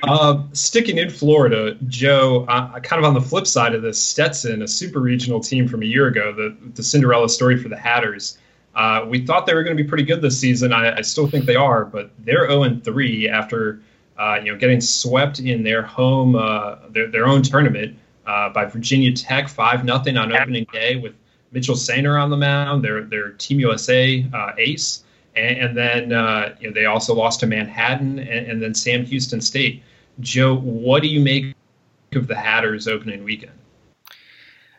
uh, sticking in Florida, Joe, uh, kind of on the flip side of this, Stetson, a super regional team from a year ago, the, the Cinderella story for the Hatters. Uh, we thought they were going to be pretty good this season. I, I still think they are, but they're 0 3 after uh, you know getting swept in their home, uh, their, their own tournament uh, by Virginia Tech, five nothing on opening day with Mitchell Senger on the mound, their their Team USA ace and, and then uh, you know, they also lost to Manhattan and, and, then Sam Houston State. Joe, what do you make of the Hatters opening weekend?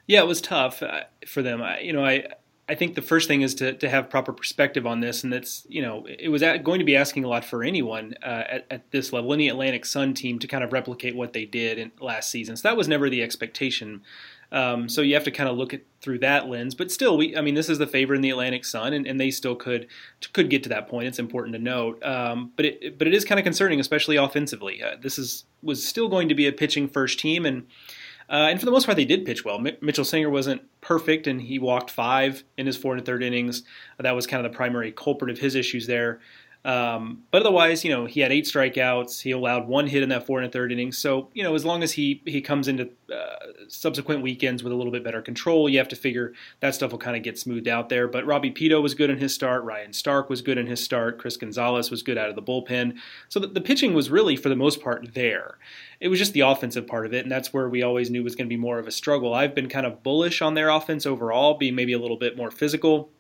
Yeah, it was tough uh, for them. I, you know, I I think the first thing is to to have proper perspective on this, and that's you know it was going to be asking a lot for anyone uh, at, at this level, any Atlantic Sun team, to kind of replicate what they did in last season. So that was never the expectation. Um, so you have to kind of look at through that lens. But still, we I mean, this is the favorite in the Atlantic Sun, and, and they still could could get to that point. It's important to note. Um, but it but it is kind of concerning, especially offensively. Uh, this is was still going to be a pitching first team, and uh, and for the most part, they did pitch well. M- Mitchell Senger wasn't perfect, and he walked five in his four and third innings. That was kind of the primary culprit of his issues there. Um, but otherwise, you know, he had eight strikeouts. He allowed one hit in that four and a third inning. So, you know, as long as he he comes into uh, subsequent weekends with a little bit better control, you have to figure that stuff will kind of get smoothed out there. But Robbie Peto was good in his start. Ryan Stark was good in his start. Chris Gonzalez was good out of the bullpen. So the, the pitching was really, for the most part, there. It was just the offensive part of it, and that's where we always knew was going to be more of a struggle. I've been kind of bullish on their offense overall, being maybe a little bit more physical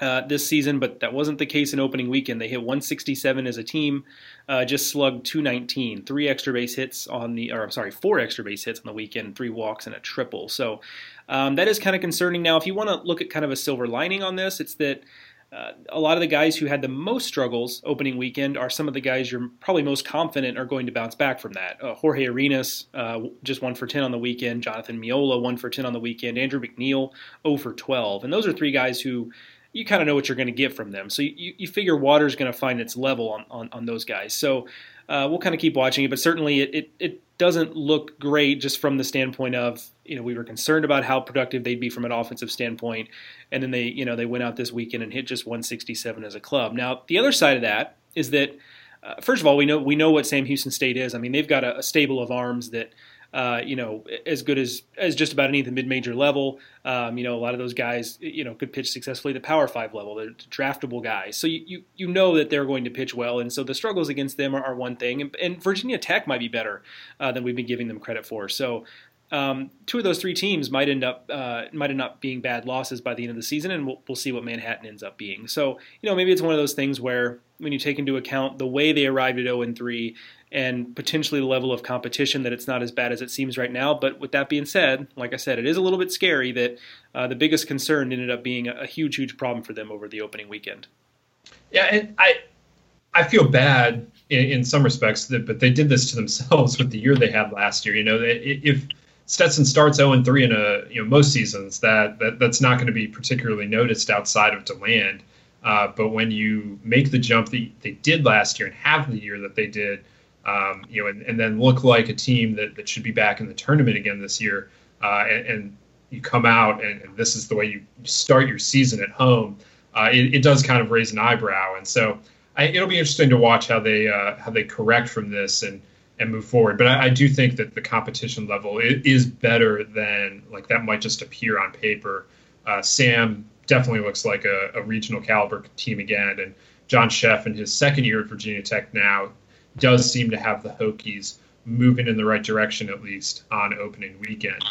uh, this season, but that wasn't the case in opening weekend. They hit 167 as a team, uh, just slugged 219, three extra base hits on the, or I'm sorry, four extra base hits on the weekend, three walks and a triple. So um, that is kind of concerning. Now, if you want to look at kind of a silver lining on this, it's that. Uh, a lot of the guys who had the most struggles opening weekend are some of the guys you're probably most confident are going to bounce back from that. Uh, Jorge Arenas, uh, just 1 for 10 on the weekend. Jonathan Miola, 1 for 10 on the weekend. Andrew McNeil, 0 for 12. And those are three guys who you kind of know what you're going to get from them. So you, you figure water's going to find its level on, on, on those guys. So uh, we'll kind of keep watching it, but certainly it, it, it, doesn't look great just from the standpoint of, you know, we were concerned about how productive they'd be from an offensive standpoint. And then they, you know, they went out this weekend and hit just 167 as a club. Now, the other side of that is that, uh, first of all, we know, we know what Sam Houston State is. I mean, they've got a, a stable of arms that – uh, you know, as good as as just about any at the mid major level. Um, you know, a lot of those guys, you know, could pitch successfully the Power Five level. They're draftable guys, so you, you you know that they're going to pitch well, and so the struggles against them are, are one thing, and, and, Virginia Tech might be better uh, than we've been giving them credit for. So. Um, two of those three teams might end up uh, might end up being bad losses by the end of the season, and we'll, we'll see what Manhattan ends up being. So you know maybe it's one of those things where when you take into account the way they arrived at 0 and 3 and potentially the level of competition that it's not as bad as it seems right now. But with that being said, like I said, it is a little bit scary that uh, the biggest concern ended up being a, a huge, huge problem for them over the opening weekend. Yeah, and I I feel bad in, in some respects, that, but they did this to themselves with the year they had last year. You know, if Stetson starts 0 3 in a you know most seasons, that, that that's not going to be particularly noticed outside of Deland. Uh, but when you make the jump that they did last year and have the year that they did, um, you know, and, and, then look like a team that, that should be back in the tournament again this year, uh, and, and, you come out and, and, this is the way you start your season at home, uh, it, it, does kind of raise an eyebrow. And so I, it'll be interesting to watch how they uh, how they correct from this and and move forward. But I, I, do think that the competition level is better than like that might just appear on paper. Uh, Sam definitely looks like a, a, regional caliber team again, and John Szefc in his second year at Virginia Tech now does seem to have the Hokies moving in the right direction at least on opening weekend.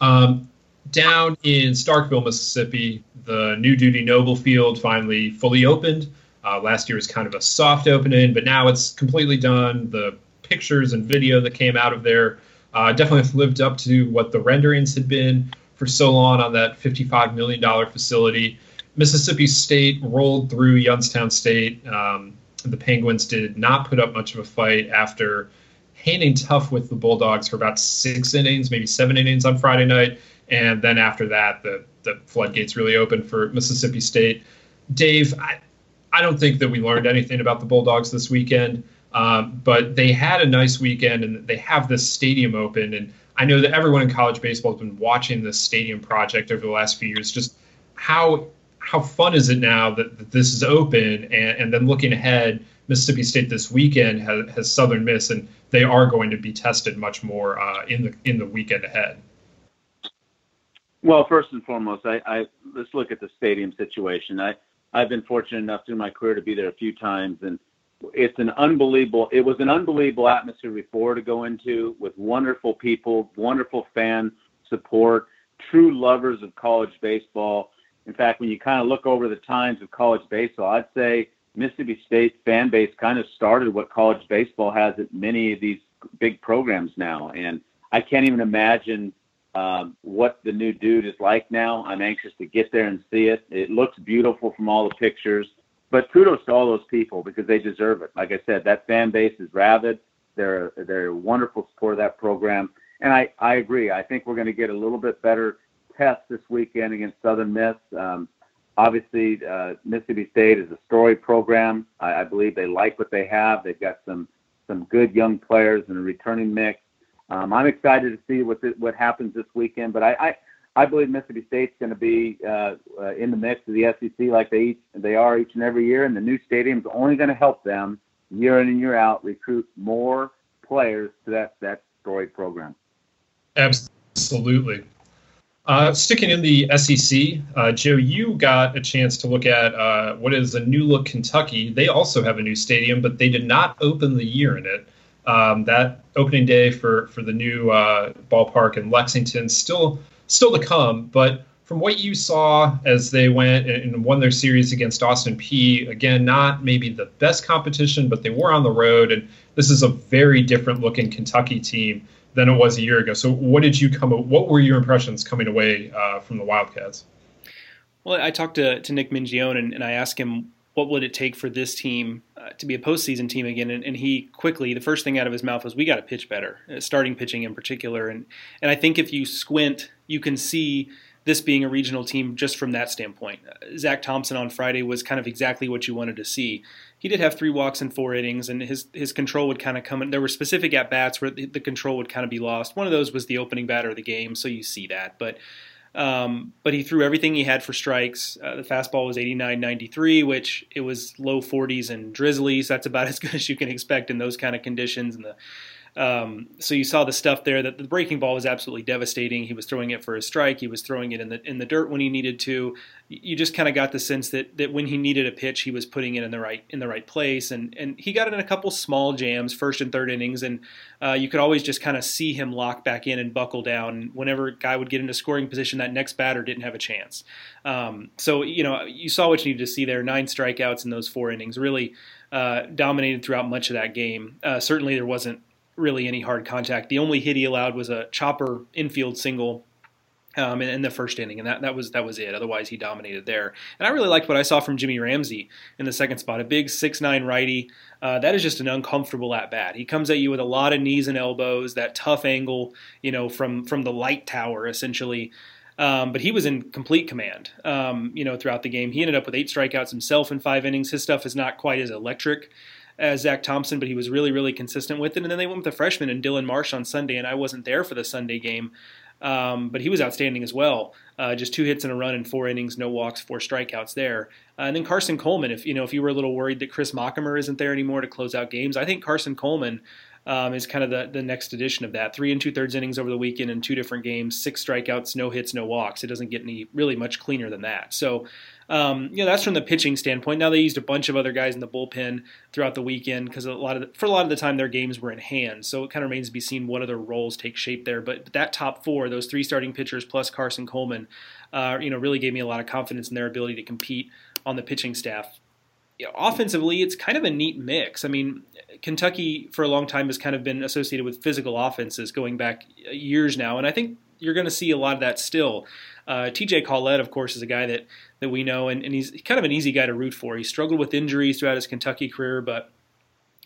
Um, down in Starkville, Mississippi, the new Dudy Noble Field finally fully opened. Uh, last year was kind of a soft opening, but now it's completely done. The pictures and video that came out of there uh, definitely lived up to what the renderings had been for so long on that $55 million facility. Mississippi State rolled through Youngstown State. Um, the Penguins did not put up much of a fight after hanging tough with the Bulldogs for about six innings, maybe seven innings on Friday night. And then after that, the, the floodgates really opened for Mississippi State. Dave, I, I don't think that we learned anything about the Bulldogs this weekend, um, but they had a nice weekend and they have this stadium open. And I know that everyone in college baseball has been watching this stadium project over the last few years. Just how how fun is it now that, that this is open? And, and, then looking ahead, Mississippi State this weekend has, has, Southern Miss, and they are going to be tested much more uh, in the in the weekend ahead. Well, first and foremost, I, I let's look at the stadium situation. I I've been fortunate enough through my career to be there a few times, and it's an unbelievable. It was an unbelievable atmosphere before to go into with wonderful people, wonderful fan support, true lovers of college baseball. In fact, when you kind of look over the times of college baseball, I'd say Mississippi State fan base kind of started what college baseball has at many of these big programs now, and I can't even imagine um, what the new Dudy is like now. I'm anxious to get there and see it. It looks beautiful from all the pictures. But kudos to all those people because they deserve it. Like I said, that fan base is rabid. They're they're a wonderful support of that program. And I, I agree. I think we're going to get a little bit better test this weekend against Southern Miss. Um, obviously, uh, Mississippi State is a story program. I, I believe they like what they have. They've got some some good young players and a returning mix. Um, I'm excited to see what what happens this weekend, but I, I, I believe Mississippi State's going to be uh, uh, in the mix of the SEC like they each, they are each and every year, and the new stadium's only going to help them year in and year out recruit more players to that that story program. Absolutely. Uh, sticking in the SEC, uh, Joe, you got a chance to look at uh, what is a new look Kentucky. They also have a new stadium, but they did not open the year in it. Um, that opening day for for the new uh, ballpark in Lexington still still to come. But from what you saw as they went and won their series against Austin Peay, again, not maybe the best competition, but they were on the road, and this is a very different looking Kentucky team than it was a year ago. So, what did you come? What were your impressions coming away uh, from the Wildcats? Well, I talked to, to Nick Mingione and, and I asked him what would it take for this team uh, to be a postseason team again? And, and, he quickly, the first thing out of his mouth was, "We got to pitch better, uh, starting pitching in particular." And and I think if you squint, you can see this being a regional team just from that standpoint. Uh, Zach Thompson on Friday was kind of exactly what you wanted to see. He did have three walks and four innings, and his his control would kind of come in. There were specific at bats where the, the control would kind of be lost. One of those was the opening batter of the game, so you see that, but. Um, but he threw everything he had for strikes. Uh, the fastball was 89.93, which it was low 40s and drizzly. So that's about as good as you can expect in those kind of conditions. And the Um, so you saw the stuff there that the breaking ball was absolutely devastating. He was throwing it for a strike. He was throwing it in the in the dirt when he needed to. You just kind of got the sense that that when he needed a pitch, he was putting it in the right in the right place. And and he got in a couple small jams, first and third innings, and uh, you could always just kind of see him lock back in and buckle down. Whenever a guy would get into scoring position, that next batter didn't have a chance. Um, so you know you saw what you needed to see there. Nine strikeouts in those four innings, really uh, dominated throughout much of that game. Uh, certainly there wasn't really any hard contact. The only hit he allowed was a chopper infield single um, in, in, the first inning, and that, that was that was it. Otherwise, he dominated there. And I really liked what I saw from Jimmy Ramsey in the second spot. A big six nine righty. Uh, that is just an uncomfortable at bat. He comes at you with a lot of knees and elbows, that tough angle, you know, from from the light tower essentially. Um, but he was in complete command, um, you know, throughout the game. He ended up with eight strikeouts himself in five innings. His stuff is not quite as electric as Zach Thompson, but he was really, really consistent with it. And then they went with the freshman and Dylan Marsh on Sunday, and I wasn't there for the Sunday game. Um, but he was outstanding as well. Uh, just two hits and a run in four innings, no walks, four strikeouts there. Uh, and then Carson Coleman, if you know if you were a little worried that Chris Machamer isn't there anymore to close out games, I think Carson Coleman um, is kind of the, the next edition of that. Three and two thirds innings over the weekend in two different games, six strikeouts, no hits, no walks. It doesn't get any really much cleaner than that. So um, you know, that's from the pitching standpoint. Now they used a bunch of other guys in the bullpen throughout the weekend because a lot of the, for a lot of the time their games were in hand. So it kind of remains to be seen what other roles take shape there. But that top four, those three starting pitchers plus Carson Coleman, uh, you know, really gave me a lot of confidence in their ability to compete on the pitching staff. Offensively, it's kind of a neat mix. I mean, Kentucky for a long time has kind of been associated with physical offenses going back years now, and I think you're going to see a lot of that still. Uh, TJ Collett, of course, is a guy that that we know, and, and he's kind of an easy guy to root for. He struggled with injuries throughout his Kentucky career, but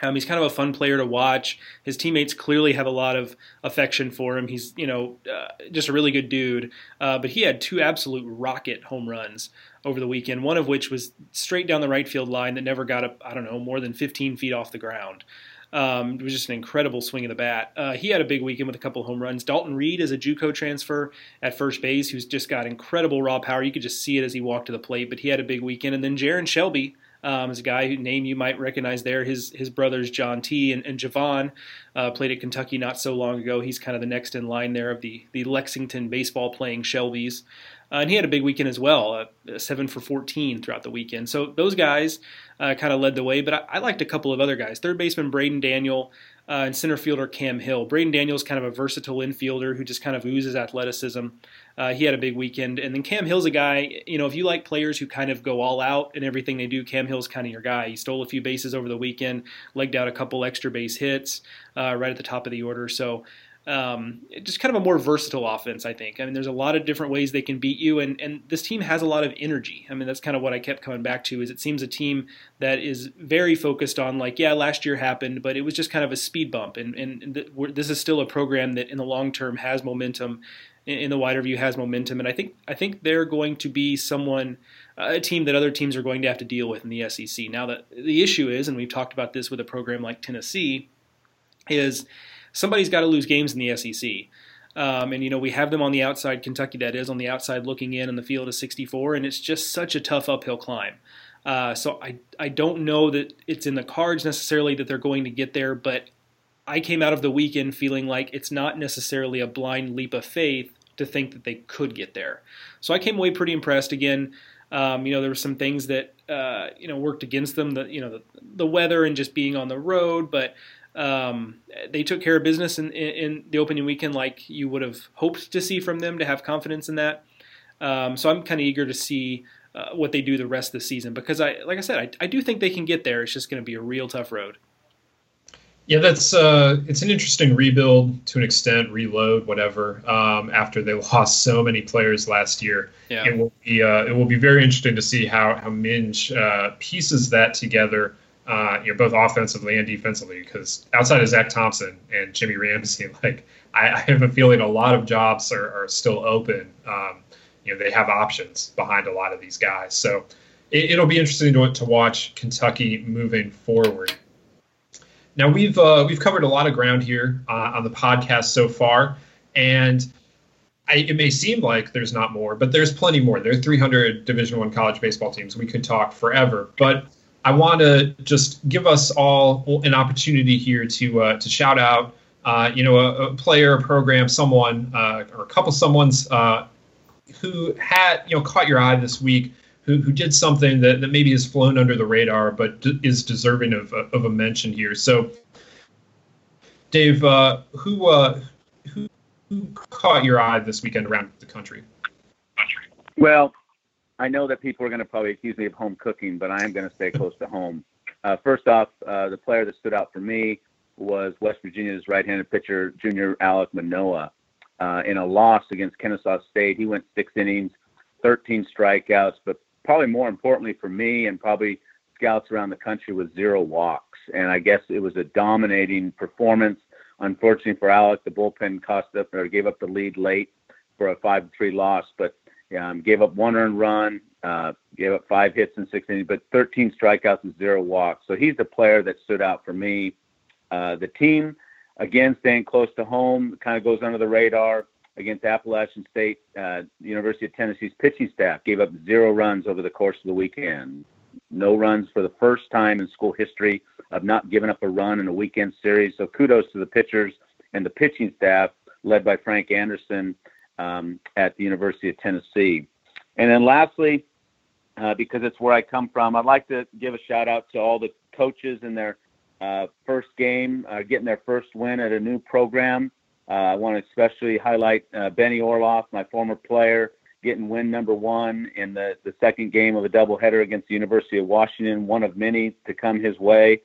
um, he's kind of a fun player to watch. His teammates clearly have a lot of affection for him. He's, you know, uh, just a really good dude. Uh, but he had two absolute rocket home runs over the weekend, one of which was straight down the right field line that never got up, I don't know, more than 15 feet off the ground. Um, it was just an incredible swing of the bat. Uh, he had a big weekend with a couple home runs. Dalton Reed is a JUCO transfer at first base, who's just got incredible raw power. You could just see it as he walked to the plate. But he had a big weekend. And then Jaron Shelby um, is a guy whose name you might recognize there. His his brothers John T and, and Javon uh, played at Kentucky not so long ago. He's kind of the next in line there of the the Lexington baseball playing Shelbys. Uh, and he had a big weekend as well, uh, seven for 14 throughout the weekend. So those guys uh, kind of led the way, but I, I, liked a couple of other guys. Third baseman Braden Daniel uh, and center fielder Cam Hill. Braden Daniel is kind of a versatile infielder who just kind of oozes athleticism. Uh, he had a big weekend. And then Cam Hill's a guy, you know, if you like players who kind of go all out in everything they do, Cam Hill's kind of your guy. He stole a few bases over the weekend, legged out a couple extra base hits uh, right at the top of the order. So um, just kind of a more versatile offense, I think. I mean, there's a lot of different ways they can beat you, and, and this team has a lot of energy. I mean, that's kind of what I kept coming back to. Is it seems a team that is very focused on like, yeah, last year happened, but it was just kind of a speed bump, and and th- this is still a program that in the long term has momentum. In, in the wider view, has momentum, and I think I think they're going to be someone, uh, a team that other teams are going to have to deal with in the SEC. Now, that the issue is, and we've talked about this with a program like Tennessee, is somebody's got to lose games in the SEC. Um, and you know we have them on the outside, Kentucky that is on the outside looking in, and the field is 64, and it's just such a tough uphill climb. Uh, so I I don't know that it's in the cards necessarily that they're going to get there, but I came out of the weekend feeling like it's not necessarily a blind leap of faith to think that they could get there. So I came away pretty impressed. Again, um, you know there were some things that uh, you know worked against them, the you know the, the weather and just being on the road, but um, they took care of business in, in, in, the opening weekend like you would have hoped to see from them to have confidence in that. Um, so I'm kind of eager to see uh, what they do the rest of the season because I, like I said, I, I do think they can get there. It's just going to be a real tough road. Yeah, that's uh, it's an interesting rebuild to an extent, reload, whatever. Um, after they lost so many players last year, yeah. it will be uh, it will be very interesting to see how how Minge uh, pieces that together uh, you know, both offensively and defensively. Because outside of Zach Thompson and Jimmy Ramsey, like I, I have a feeling a lot of jobs are, are still open. Um, you know, they have options behind a lot of these guys. So it, will be interesting to, to watch Kentucky moving forward. Now we've uh, we've covered a lot of ground here uh, on the podcast so far, and I, it may seem like there's not more, but there's plenty more. There are 300 Division One college baseball teams. We could talk forever, but I want to just give us all an opportunity here to uh, to shout out uh, you know, a, a, player, a program, someone, uh, or a couple someone's uh, who had, you know, caught your eye this week, who, who did something that, that maybe has flown under the radar, but d- is deserving of, of a mention here. So, Dave, uh, who, uh, who, who caught your eye this weekend around the country? Well, I know that people are going to probably accuse me of home cooking, but I am going to stay close to home. Uh, first off, uh, the player that stood out for me was West Virginia's right-handed pitcher, junior Alek Manoah. Uh, in a loss against Kennesaw State, he went six innings, 13 strikeouts, but probably more importantly for me and probably scouts around the country was zero walks. And I guess it was a dominating performance. Unfortunately for Alek, the bullpen cost up or gave up the lead late for a five-three loss, but um, gave up one earned run, uh, gave up five hits in six innings, but 13 strikeouts and zero walks. So he's the player that stood out for me. Uh, the team, again, staying close to home, kind of goes under the radar against Appalachian State. Uh, University of Tennessee's pitching staff gave up zero runs over the course of the weekend. No runs for the first time in school history of not giving up a run in a weekend series. So kudos to the pitchers and the pitching staff led by Frank Anderson um, at the University of Tennessee. And then lastly, uh, because it's where I come from, I'd like to give a shout out to all the coaches in their uh, first game, uh, getting their first win at a new program. Uh, I want to especially highlight uh, Benny Orloff, my former player, getting win number one in the, the second game of a doubleheader against the University of Washington, one of many to come his way.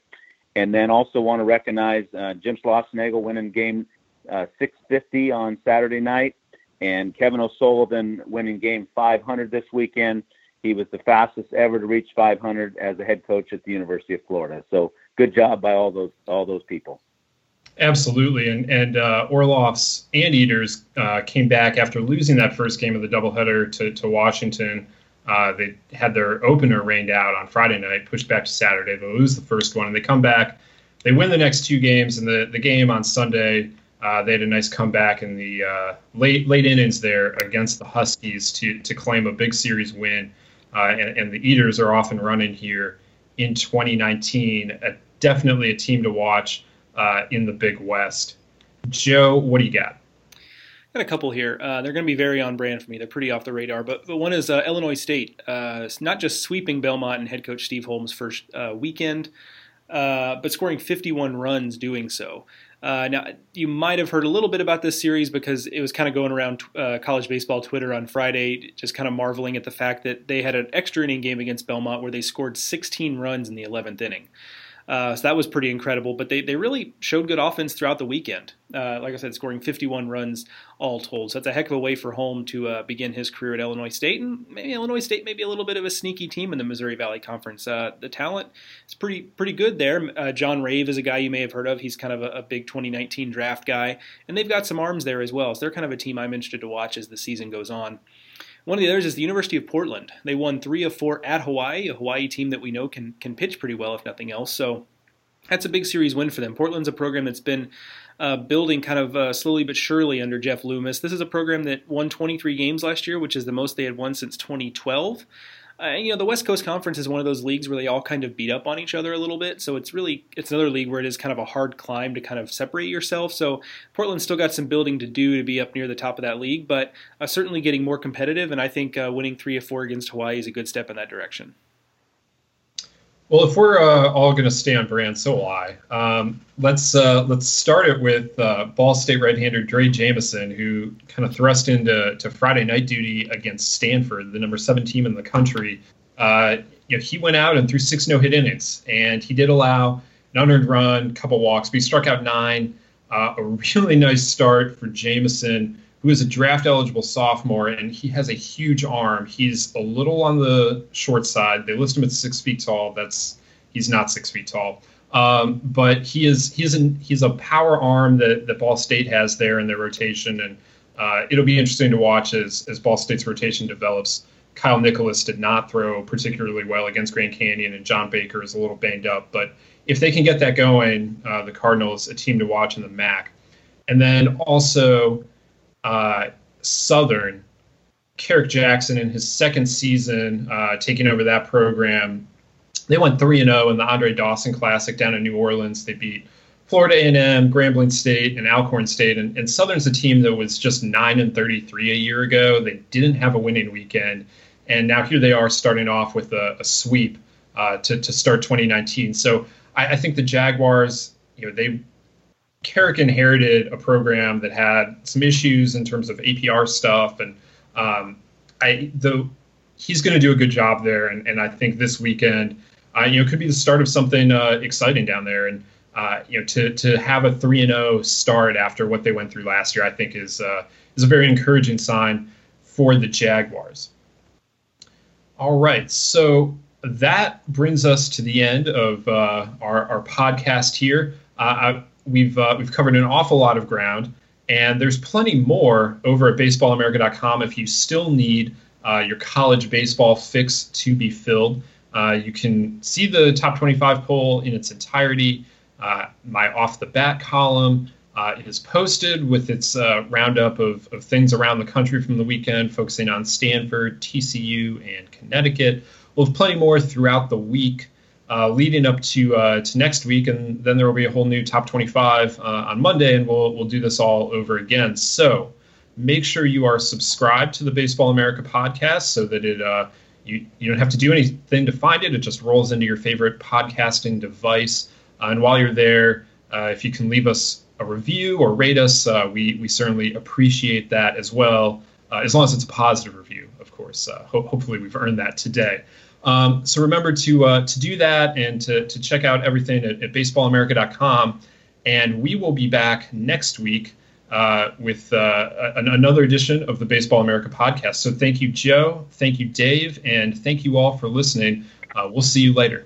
And then also want to recognize uh, Jim Schlossnagle winning game 650 on Saturday night and Kevin O'Sullivan winning game 500 this weekend. He was the fastest ever to reach 500 as a head coach at the University of Florida. So good job by all those all those people. Absolutely, and and uh, Orloff's Anteaters uh, came back after losing that first game of the doubleheader to to Washington. Uh, they had their opener rained out on Friday night, pushed back to Saturday. They lose the first one, and they come back. They win the next two games, and the the game on Sunday uh, they had a nice comeback in the uh, late late innings there against the Huskies to to claim a big series win. Uh, and, and, the Eaters are off and running here in 2019. definitely a team to watch uh, in the Big West. Joe, what do you got? Got a couple here. Uh, they're going to be very on brand for me. They're pretty off the radar, but, but one is uh, Illinois State. not just sweeping Belmont and head coach Steve Holm's first weekend, but scoring 51 runs doing so. Uh, now, you might have heard a little bit about this series because it was kind of going around uh, college baseball Twitter on Friday, just kind of marveling at the fact that they had an extra inning game against Belmont where they scored 16 runs in the 11th inning. Uh, so that was pretty incredible. But they, they really showed good offense throughout the weekend. Uh, like I said, scoring 51 runs all told. So that's a heck of a way for Holm to uh, begin his career at Illinois State. And maybe Illinois State may be a little bit of a sneaky team in the Missouri Valley Conference. Uh, the talent is pretty pretty good there. Uh, John Rave is a guy you may have heard of. He's kind of a, a, big 2019 draft guy. And they've got some arms there as well. So they're kind of a team I'm interested to watch as the season goes on. One of the others is the University of Portland. They won three of four at Hawaii, a Hawaii team that we know can can pitch pretty well if nothing else. So that's a big series win for them. Portland's a program that's been uh, building kind of uh, slowly but surely under Geoff Loomis. This is a program that won 23 games last year, which is the most they had won since 2012. Uh, you know, the West Coast Conference is one of those leagues where they all kind of beat up on each other a little bit. So it's really it's another league where it is kind of a hard climb to kind of separate yourself. So Portland's still got some building to do to be up near the top of that league, but uh, certainly getting more competitive. And I think uh, winning three or four against Hawaii is a good step in that direction. Well, if we're uh, all going to stay on brand, so will I. Um, let's uh, let's start it with uh, Ball State right-hander Drey Jameson, who kind of thrust into to Friday night duty against Stanford, the number seven team in the country. Uh, you know, he went out and threw six no-hit innings, and he did allow an unearned run, couple walks, but he struck out nine. Uh, a really nice start for Jameson who is a draft eligible sophomore, and he has a huge arm. He's a little on the short side. They list him at six feet tall. That's he's not six feet tall. Um, but he is he's an he's a power arm that, that Ball State has there in their rotation, and uh, it'll be interesting to watch as as Ball State's rotation develops. Kyle Nicholas did not throw particularly well against Grand Canyon, and John Baker is a little banged up. But if they can get that going, uh, the Cardinals a team to watch in the MAC. And then also uh, Southern, Kerrick Jackson in his second season uh, taking over that program. They went 3 and 0 in the Andre Dawson Classic down in New Orleans. They beat Florida A&M, Grambling State, and Alcorn State, and, and Southern's a team that was just nine and 33 a year ago. They didn't have a winning weekend, and now here they are starting off with a, a sweep uh, to to start 2019. So I, I think the Jaguars, you know, they Kerrick inherited a program that had some issues in terms of APR stuff, and um, I the he's going to do a good job there, and, and I think this weekend, uh, you know, could be the start of something uh, exciting down there, and uh, you know, to to have a three and zero start after what they went through last year, I think is uh, is a very encouraging sign for the Jaguars. All right, so that brings us to the end of uh, our our podcast here. Uh, I, we've uh, we've covered an awful lot of ground, and there's plenty more over at BaseballAmerica.com if you still need uh, your college baseball fix to be filled. Uh, you can see the top 25 poll in its entirety. Uh, my off the bat column uh, is posted with its uh, roundup of, of things around the country from the weekend, focusing on Stanford, TCU, and Connecticut. We'll have plenty more throughout the week uh, leading up to uh, to next week, and then there will be a whole new top 25 uh, on Monday, and we'll we'll do this all over again. So make sure you are subscribed to the Baseball America podcast so that it uh, you you don't have to do anything to find it. It just rolls into your favorite podcasting device. Uh, and while you're there, uh, if you can leave us a review or rate us, we we certainly appreciate that as well. as long as it's a positive review, of course. Ho- hopefully, we've earned that today. Um, so remember to uh, to do that and to, to check out everything at, at baseballamerica.com. And we will be back next week uh, with uh, an, another edition of the Baseball America podcast. So thank you, Joe. Thank you, Dave. And thank you all for listening. Uh, we'll see you later.